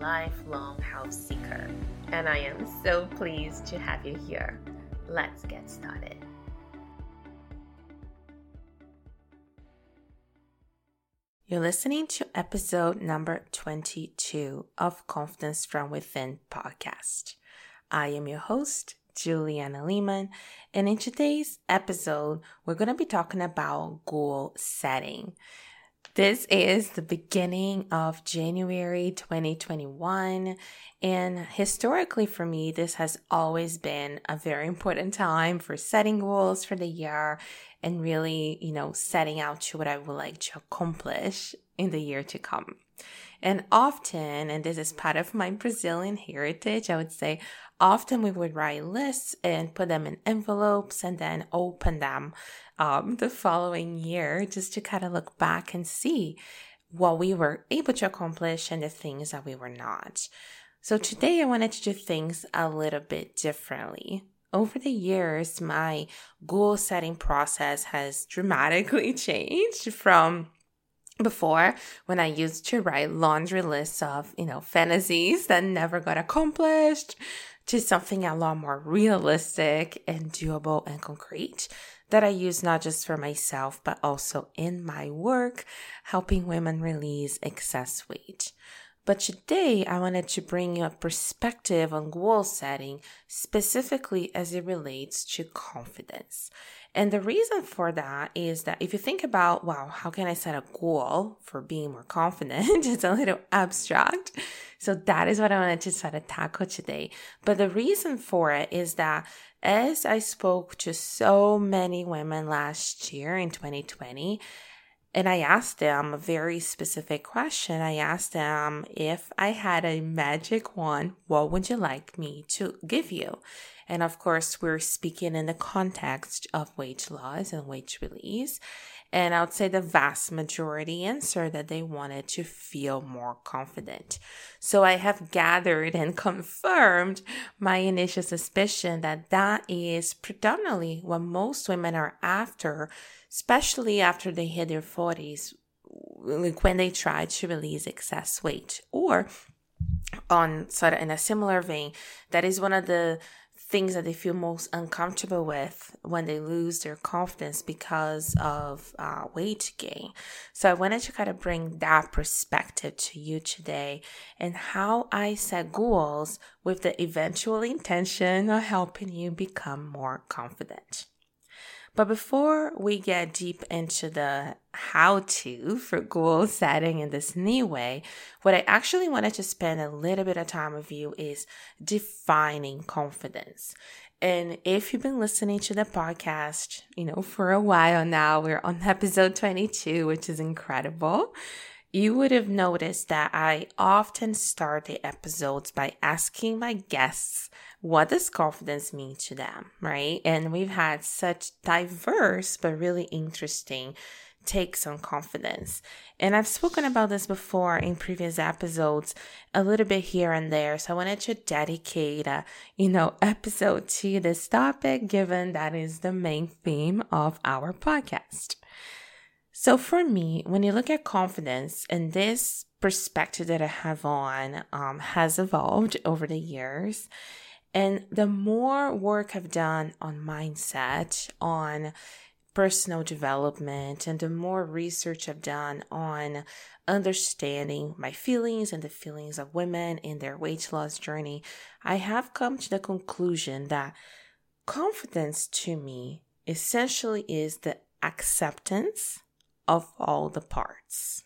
lifelong health seeker, and I am so pleased to have you here. Let's get started. You're listening to episode number 22 of Confidence from Within podcast. I am your host, Juliana Lehman, and in today's episode, we're going to be talking about goal setting. This is the beginning of January 2021. And historically, for me, this has always been a very important time for setting goals for the year and really, you know, setting out to what I would like to accomplish in the year to come. And often, and this is part of my Brazilian heritage, I would say, often we would write lists and put them in envelopes and then open them um, the following year just to kind of look back and see what we were able to accomplish and the things that we were not. So today I wanted to do things a little bit differently. Over the years, my goal setting process has dramatically changed from before when I used to write laundry lists of, you know, fantasies that never got accomplished to something a lot more realistic and doable and concrete that I use not just for myself, but also in my work, helping women release excess weight. But today, I wanted to bring you a perspective on goal setting, specifically as it relates to confidence. And the reason for that is that if you think about, wow, how can I set a goal for being more confident? it's a little abstract. So that is what I wanted to try to tackle today. But the reason for it is that as I spoke to so many women last year in 2020, and I asked them a very specific question. I asked them if I had a magic wand, what would you like me to give you? And of course, we're speaking in the context of wage loss and wage release. And I would say the vast majority answered that they wanted to feel more confident. So I have gathered and confirmed my initial suspicion that that is predominantly what most women are after, especially after they hit their 40s, like when they try to release excess weight or on sort of in a similar vein that is one of the things that they feel most uncomfortable with when they lose their confidence because of uh, weight gain. So I wanted to kind of bring that perspective to you today and how I set goals with the eventual intention of helping you become more confident. But before we get deep into the how to for goal setting in this new way, what I actually wanted to spend a little bit of time with you is defining confidence. And if you've been listening to the podcast, you know, for a while now, we're on episode 22, which is incredible. You would have noticed that I often start the episodes by asking my guests what does confidence mean to them, right? And we've had such diverse but really interesting takes on confidence. And I've spoken about this before in previous episodes, a little bit here and there. So I wanted to dedicate a, you know, episode to this topic, given that is the main theme of our podcast. So for me, when you look at confidence and this perspective that I have on um, has evolved over the years, and the more work I've done on mindset, on personal development, and the more research I've done on understanding my feelings and the feelings of women in their weight loss journey, I have come to the conclusion that confidence to me essentially is the acceptance of all the parts.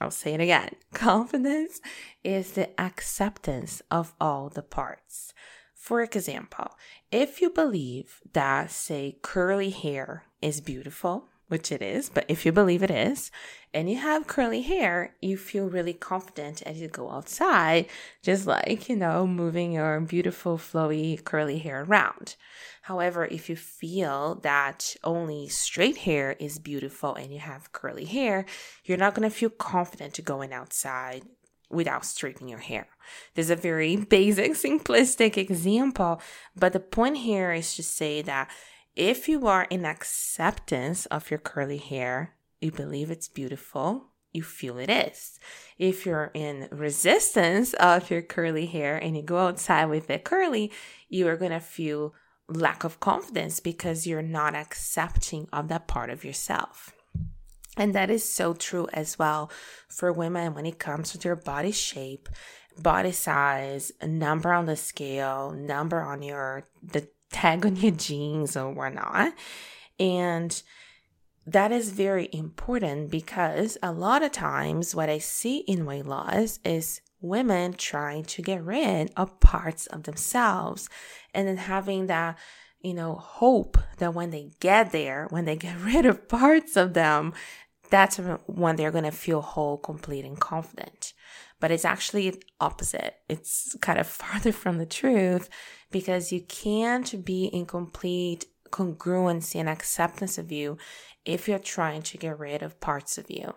I'll say it again. Confidence is the acceptance of all the parts. For example, if you believe that, say, curly hair is beautiful which it is, but if you believe it is, and you have curly hair, you feel really confident as you go outside, just like, you know, moving your beautiful, flowy, curly hair around. However, if you feel that only straight hair is beautiful and you have curly hair, you're not to feel confident to going outside without straightening your hair. There's a very basic, simplistic example, but the point here is to say that if you are in acceptance of your curly hair, you believe it's beautiful, you feel it is. If you're in resistance of your curly hair and you go outside with it curly, you are going to feel lack of confidence because you're not accepting of that part of yourself. And that is so true as well for women when it comes to their body shape, body size, number on the scale, number on your the tag on your jeans or whatnot. And that is very important because a lot of times what I see in weight loss is women trying to get rid of parts of themselves and then having that, you know, hope that when they get there, when they get rid of parts of them, that's when they're going to feel whole, complete, and confident. But it's actually opposite. It's kind of farther from the truth because you can't be in complete congruency and acceptance of you if you're trying to get rid of parts of you.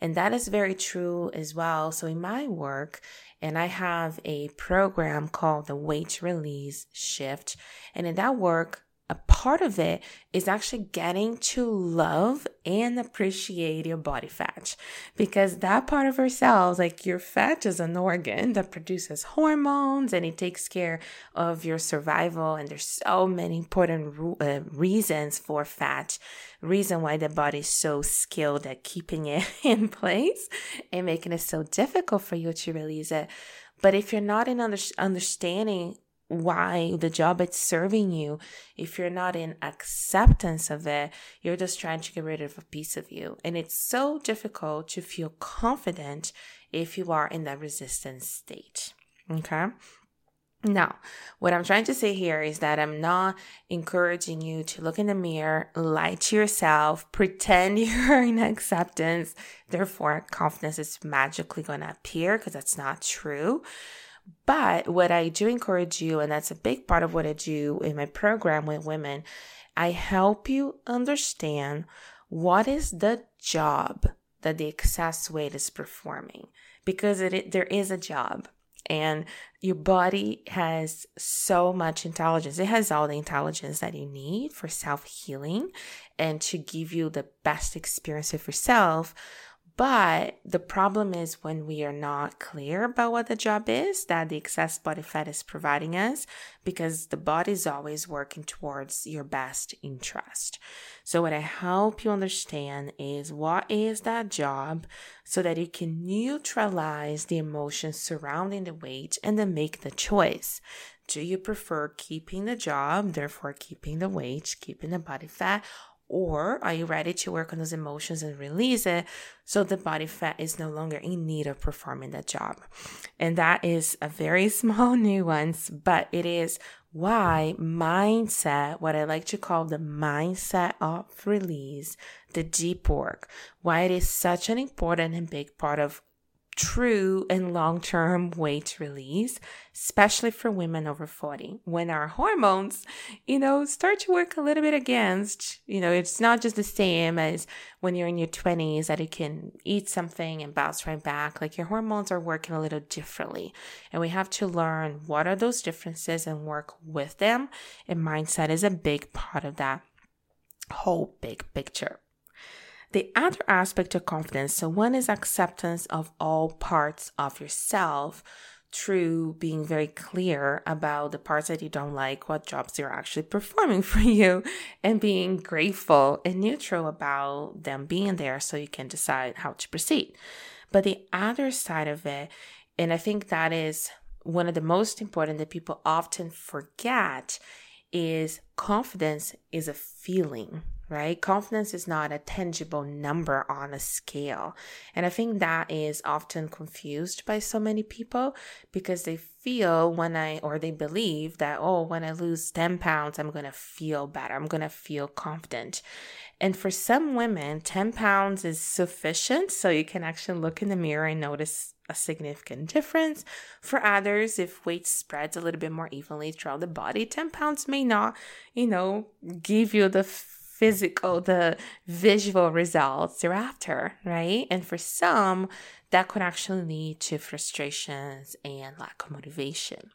And that is very true as well. So in my work, and I have a program called the Weight Release Shift. And in that work, a part of it is actually getting to love and appreciate your body fat because that part of ourselves, like your fat is an organ that produces hormones and it takes care of your survival. And there's so many important uh, reasons for fat, reason why the body is so skilled at keeping it in place and making it so difficult for you to release it. But if you're not in under- understanding why the job it's serving you if you're not in acceptance of it you're just trying to get rid of a piece of you and it's so difficult to feel confident if you are in that resistance state okay now, what I'm trying to say here is that I'm not encouraging you to look in the mirror, lie to yourself, pretend you're in acceptance. Therefore, confidence is magically going to appear because that's not true. But what I do encourage you, and that's a big part of what I do in my program with women, I help you understand what is the job that the excess weight is performing because it, there is a job and your body has so much intelligence. It has all the intelligence that you need for self healing and to give you the best experience of yourself. But the problem is when we are not clear about what the job is that the excess body fat is providing us, because the body is always working towards your best interest. So, what I help you understand is what is that job so that you can neutralize the emotions surrounding the weight and then make the choice. Do you prefer keeping the job, therefore keeping the weight, keeping the body fat, or are you ready to work on those emotions and release it so the body fat is no longer in need of performing that job? And that is a very small nuance, but it is why mindset, what I like to call the mindset of release, the deep work, why it is such an important and big part of true and long term weight release, especially for women over 40. When our hormones, you know, start to work a little bit against, you know, it's not just the same as when you're in your 20s that you can eat something and bounce right back. Like your hormones are working a little differently. And we have to learn what are those differences and work with them. And mindset is a big part of that whole big picture. The other aspect of confidence, so one is acceptance of all parts of yourself through being very clear about the parts that you don't like, what jobs they're actually performing for you, and being grateful and neutral about them being there so you can decide how to proceed. But the other side of it, and I think that is one of the most important that people often forget, is confidence is a feeling right? Confidence is not a tangible number on a scale. And I think that is often confused by so many people because they feel when I, or they believe that, oh, when I lose 10 pounds, I'm going to feel better. I'm going to feel confident. And for some women, 10 pounds is sufficient. So you can actually look in the mirror and notice a significant difference. For others, if weight spreads a little bit more evenly throughout the body, 10 pounds may not, you know, give you the physical, the visual results thereafter, right? And for some, that could actually lead to frustrations and lack of motivation.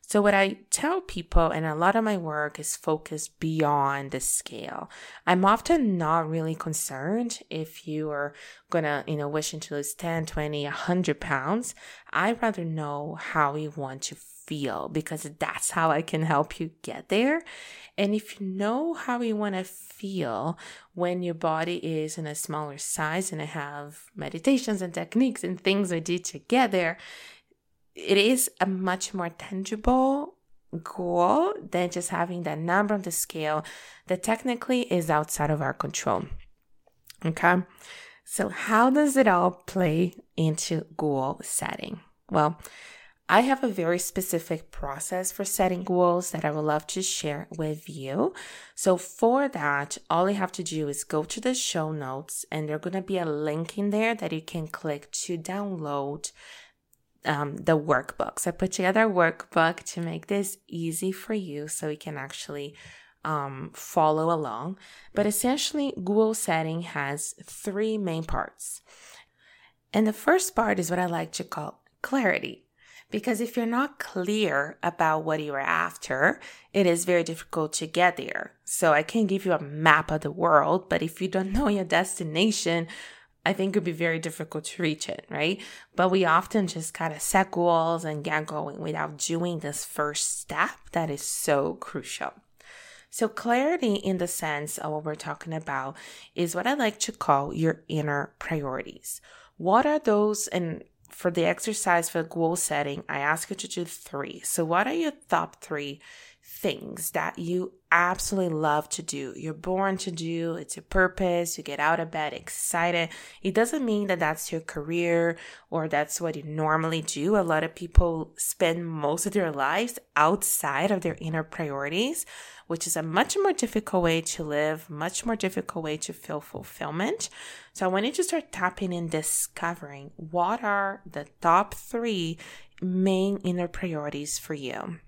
So, what I tell people, and a lot of my work is focused beyond the scale. I'm often not really concerned if you are gonna, you know, wishing to lose 10, 20, 100 pounds. I'd rather know how you want to feel because that's how I can help you get there. And if you know how you want to feel when your body is in a smaller size, and I have meditations and techniques and things we do together, it is a much more tangible goal than just having that number on the scale that technically is outside of our control. Okay. So, how does it all play into goal setting? Well, I have a very specific process for setting goals that I would love to share with you. So, for that, all you have to do is go to the show notes, and there's going to be a link in there that you can click to download um, the workbooks. I put together a workbook to make this easy for you so you can actually um, follow along. But essentially, goal setting has three main parts. And the first part is what I like to call clarity. Because if you're not clear about what you are after, it is very difficult to get there. So I can give you a map of the world, but if you don't know your destination, I think it would be very difficult to reach it, right? But we often just kind of set goals and get going without doing this first step that is so crucial. So, clarity in the sense of what we're talking about is what I like to call your inner priorities. What are those, and for the exercise for goal setting, I ask you to do three. So, what are your top three things that you absolutely love to do? You're born to do, it's your purpose, you get out of bed excited. It doesn't mean that that's your career or that's what you normally do. A lot of people spend most of their lives outside of their inner priorities which is a much more difficult way to live, much more difficult way to feel fulfillment. So I want you to start tapping and discovering what are the top three main inner priorities for you.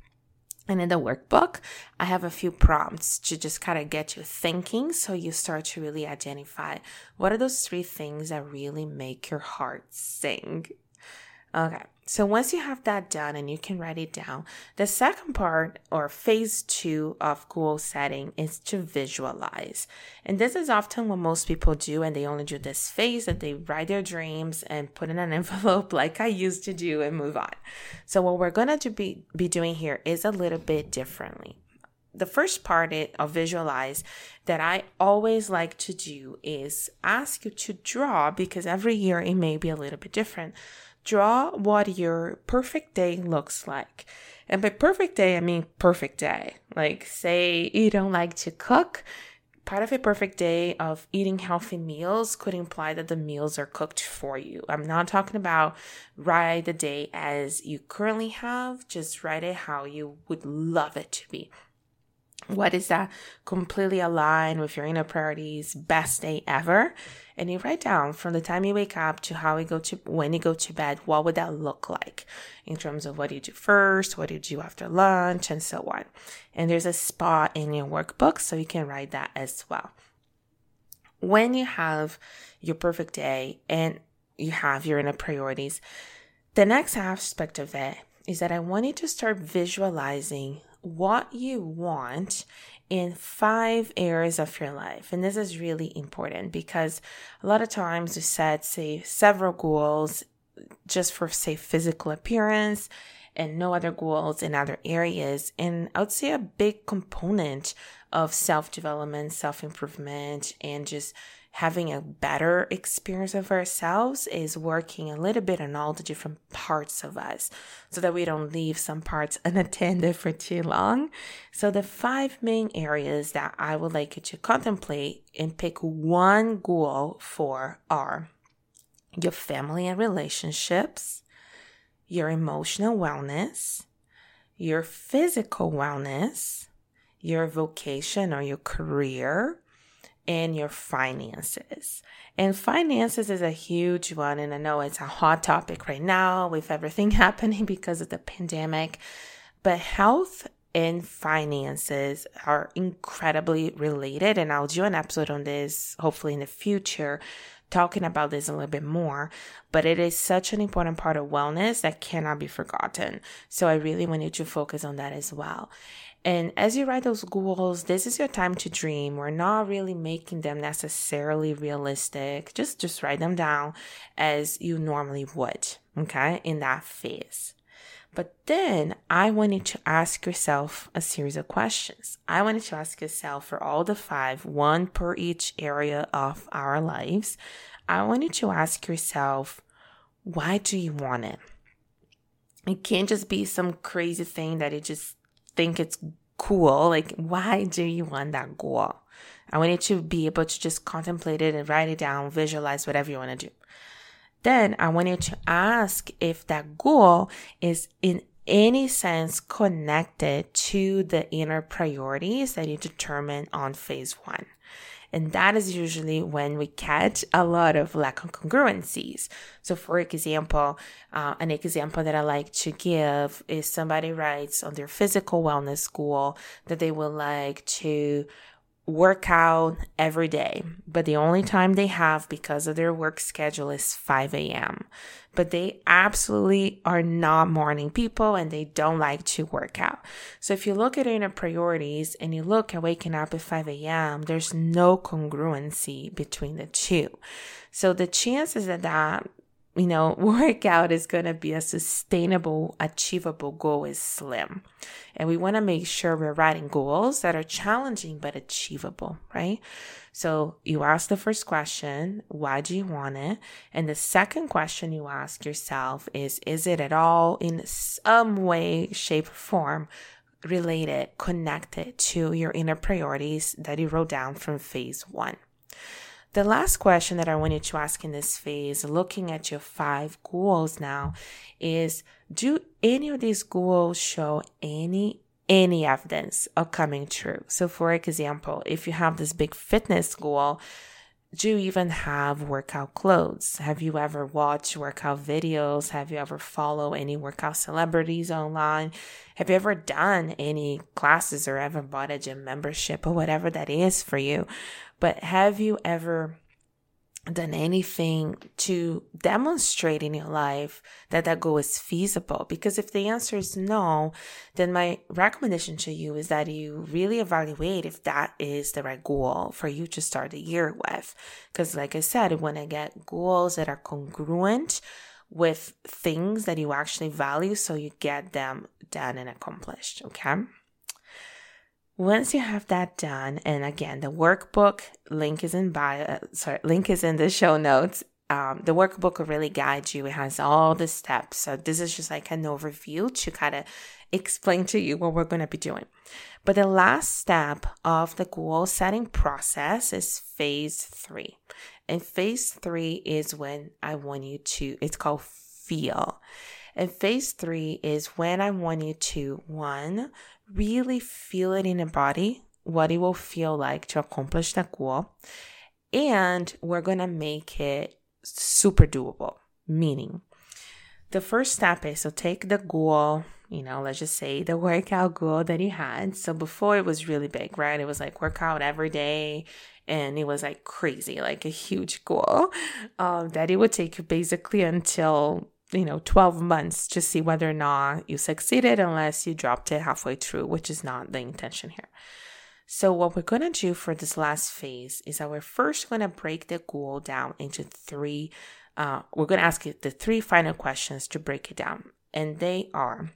And in the workbook, I have a few prompts to just kind of get you thinking so you start to really identify what are those three things that really make your heart sing. Okay. So once you have that done and you can write it down, the second part or phase two of goal setting is to visualize. And this is often what most people do and they only do this phase that they write their dreams and put in an envelope like I used to do and move on. So what we're going to be, be doing here is a little bit differently. The first part of visualize that I always like to do is ask you to draw because every year it may be a little bit different draw what your perfect day looks like. And by perfect day, I mean perfect day. Like, say you don't like to cook. Part of a perfect day of eating healthy meals could imply that the meals are cooked for you. I'm not talking about write the day as you currently have, just write it how you would love it to be. What is that completely aligned with your inner priorities, best day ever? And you write down from the time you wake up to how you go to when you go to bed, what would that look like in terms of what you do first, what you do after lunch, and so on. And there's a spot in your workbook so you can write that as well. When you have your perfect day and you have your inner priorities, the next aspect of it is that I want you to start visualizing what you want in five areas of your life. And this is really important because a lot of times we set, say, several goals just for, say, physical appearance and no other goals in other areas. And I would say a big component of self development, self improvement, and just having a better experience of ourselves is working a little bit on all the different parts of us so that we don't leave some parts unattended for too long. So, the five main areas that I would like you to contemplate and pick one goal for are your family and relationships, your emotional wellness, your physical wellness, your vocation or your career, and your finances. And finances is a huge one. And I know it's a hot topic right now with everything happening because of the pandemic. But health and finances are incredibly related. And I'll do an episode on this hopefully in the future talking about this a little bit more, but it is such an important part of wellness that cannot be forgotten. So I really want you to focus on that as well. And as you write those goals, this is your time to dream. We're not really making them necessarily realistic. Just just write them down as you normally would, okay? In that phase. But then I wanted to ask yourself a series of questions. I wanted to ask yourself for all the five, one per each area of our lives. I wanted to ask yourself, why do you want it? It can't just be some crazy thing that it just think it's cool. Like, why do you want that goal? I want you to be able to just contemplate it and write it down, visualize whatever you want to do. Then I want you to ask if that goal is in any sense connected to the inner priorities that you determine on phase one. And that is usually when we catch a lot of lack of congruencies. So, for example, uh, an example that I like to give is somebody writes on their physical wellness goal that they would like to work out every day, but the only time they have because of their work schedule is 5 a.m. But they absolutely are not morning people and they don't like to work out. So if you look at your priorities and you look at waking up at 5 a.m., there's no congruency between the two. So the chances that that you know, workout is going to be a sustainable, achievable goal is slim. And we want to make sure we're writing goals that are challenging but achievable, right? So you ask the first question, why do you want it? And the second question you ask yourself is, is it at all in some way, shape, or form related, connected to your inner priorities that you wrote down from phase one? The last question that I wanted to ask in this phase, looking at your five goals now, is do any of these goals show any any evidence of coming true? So for example, if you have this big fitness goal, do you even have workout clothes? Have you ever watched workout videos? Have you ever followed any workout celebrities online? Have you ever done any classes or ever bought a gym membership or whatever that is for you? But have you ever done anything to demonstrate in your life that that goal is feasible? Because if the answer is no, then my recommendation to you is that you really evaluate if that is the right goal for you to start the year with. Because, like I said, you want to get goals that are congruent with things that you actually value so you get them done and accomplished. Okay. Once you have that done, and again, the workbook link is in bio, uh, sorry, link is in the show notes. Um, the workbook will really guide you. It has all the steps. So this is just like an overview to kind of explain to you what we're going to be doing. But the last step of the goal setting process is phase three. And phase three is when I want you to, it's called feel. And phase three is when I want you to, one, really feel it in your body, what it will feel like to accomplish that goal. And we're going to make it super doable, meaning the first step is so take the goal, you know, let's just say the workout goal that you had. So before it was really big, right? It was like workout every day and it was like crazy, like a huge goal um, that it would take basically until you know 12 months to see whether or not you succeeded unless you dropped it halfway through which is not the intention here. So what we're going to do for this last phase is that we're first going to break the goal down into three uh, we're going to ask you the three final questions to break it down. And they are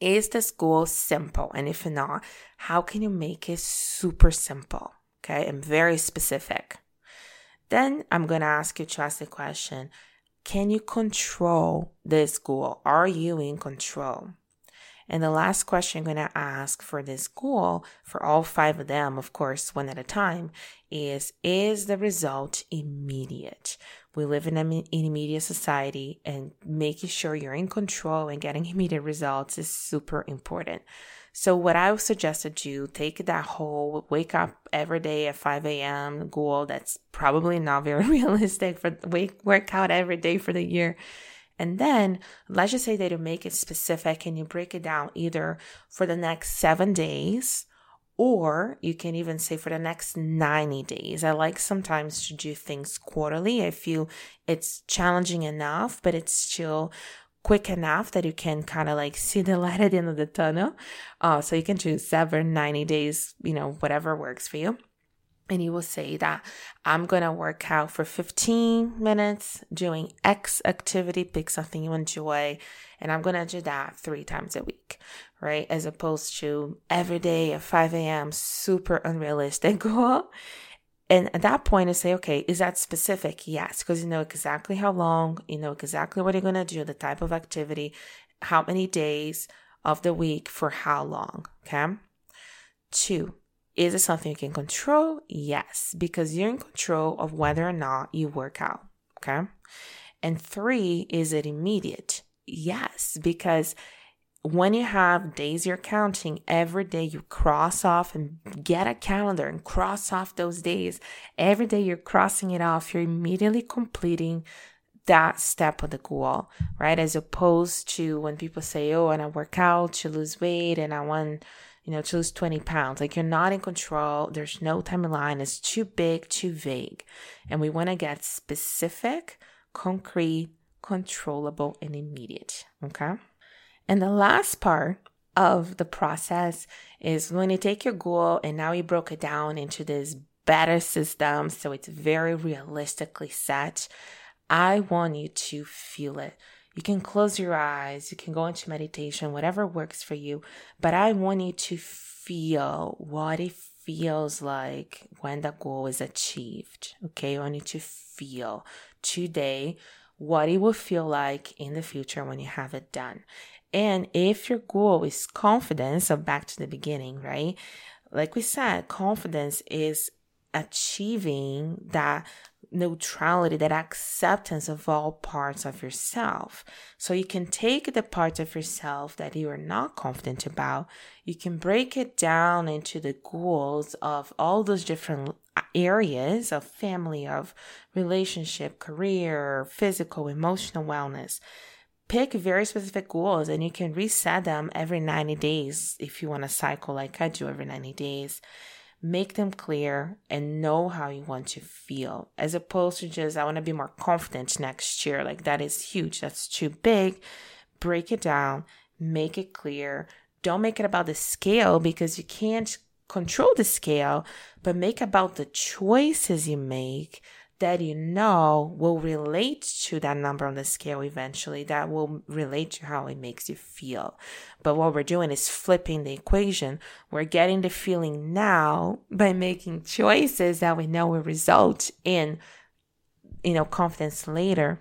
is this goal simple? And if not how can you make it super simple? Okay and very specific. Then I'm going to ask you to ask the question Can you control this goal? Are you in control? And the last question I'm going to ask for this goal, for all five of them, of course, one at a time, is Is the result immediate? We live in an immediate society, and making sure you're in control and getting immediate results is super important. So, what I would suggest that you take that whole wake up every day at 5 a.m. goal that's probably not very realistic for wake workout every day for the year. And then let's just say that you make it specific and you break it down either for the next seven days or you can even say for the next 90 days. I like sometimes to do things quarterly. I feel it's challenging enough, but it's still quick enough that you can kind of like see the light at the end of the tunnel. Uh, so you can choose seven, 90 days, you know, whatever works for you. And you will say that I'm going to work out for 15 minutes doing X activity, pick something you enjoy. And I'm going to do that three times a week, right? As opposed to every day at 5 a.m., super unrealistic goal. And at that point, I say, okay, is that specific? Yes, because you know exactly how long, you know exactly what you're going to do, the type of activity, how many days of the week, for how long. Okay. Two, is it something you can control? Yes, because you're in control of whether or not you work out. Okay. And three, is it immediate? Yes, because when you have days you're counting, every day you cross off and get a calendar and cross off those days. Every day you're crossing it off, you're immediately completing that step of the goal, right? As opposed to when people say, Oh, and I work out to lose weight and I want, you know, to lose 20 pounds. Like you're not in control. There's no timeline. It's too big, too vague. And we want to get specific, concrete, controllable, and immediate. Okay. And the last part of the process is when you take your goal and now you broke it down into this better system so it's very realistically set. I want you to feel it. You can close your eyes, you can go into meditation, whatever works for you, but I want you to feel what it feels like when the goal is achieved. Okay, I want you to feel today what it will feel like in the future when you have it done. And if your goal is confidence, so back to the beginning, right? Like we said, confidence is achieving that neutrality, that acceptance of all parts of yourself. So you can take the parts of yourself that you are not confident about, you can break it down into the goals of all those different areas of family, of relationship, career, physical, emotional wellness pick very specific goals and you can reset them every 90 days if you want to cycle like I do every 90 days. Make them clear and know how you want to feel as opposed to just, I want to be more confident next year. Like that is huge. That's too big. Break it down, make it clear. Don't make it about the scale because you can't control the scale, but make about the choices you make that you know will relate to that number on the scale eventually, that will relate to how it makes you feel. But what we're doing is flipping the equation. We're getting the feeling now by making choices that we know will result in, you know, confidence later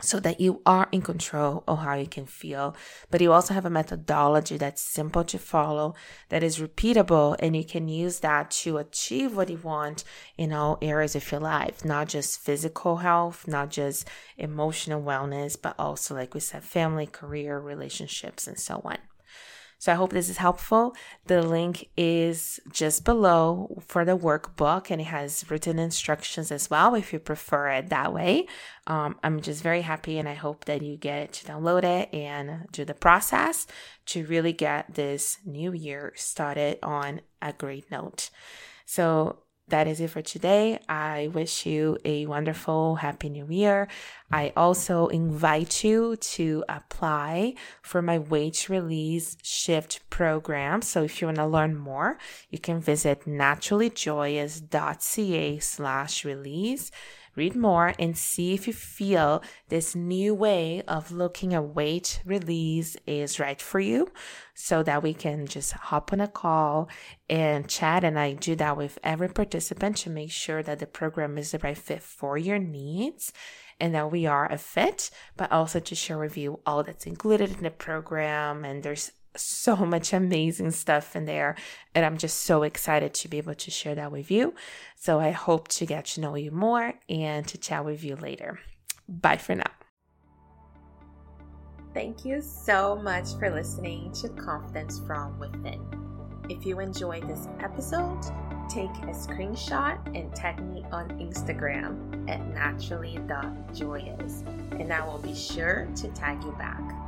so that you are in control of how you can feel. But you also have a methodology that's simple to follow, that is repeatable, and you can use that to achieve what you want in all areas of your life, not just physical health, not just emotional wellness, but also, like we said, family, career, relationships, and so on. So I hope this is helpful. The link is just below for the workbook and it has written instructions as well if you prefer it that way. Um, I'm just very happy and I hope that you get to download it and do the process to really get this new year started on a great note. So that is it for today. I wish you a wonderful, happy new year. I also invite you to apply for my weight release shift program. So if you want to learn more, you can visit naturallyjoyous.ca slash release. Read more and see if you feel this new way of looking at weight release is right for you so that we can just hop on a call and chat. And I do that with every participant to make sure that the program is the right fit for your needs and that we are a fit, but also to share with you all that's included in the program. And there's so much amazing stuff in there. And I'm just so excited to be able to share that with you. So I hope to get to know you more and to chat with you later. Bye for now. Thank you so much for listening to Confidence from Within. If you enjoyed this episode, take a screenshot and tag me on Instagram at naturally.joyous, and I will be sure to tag you back.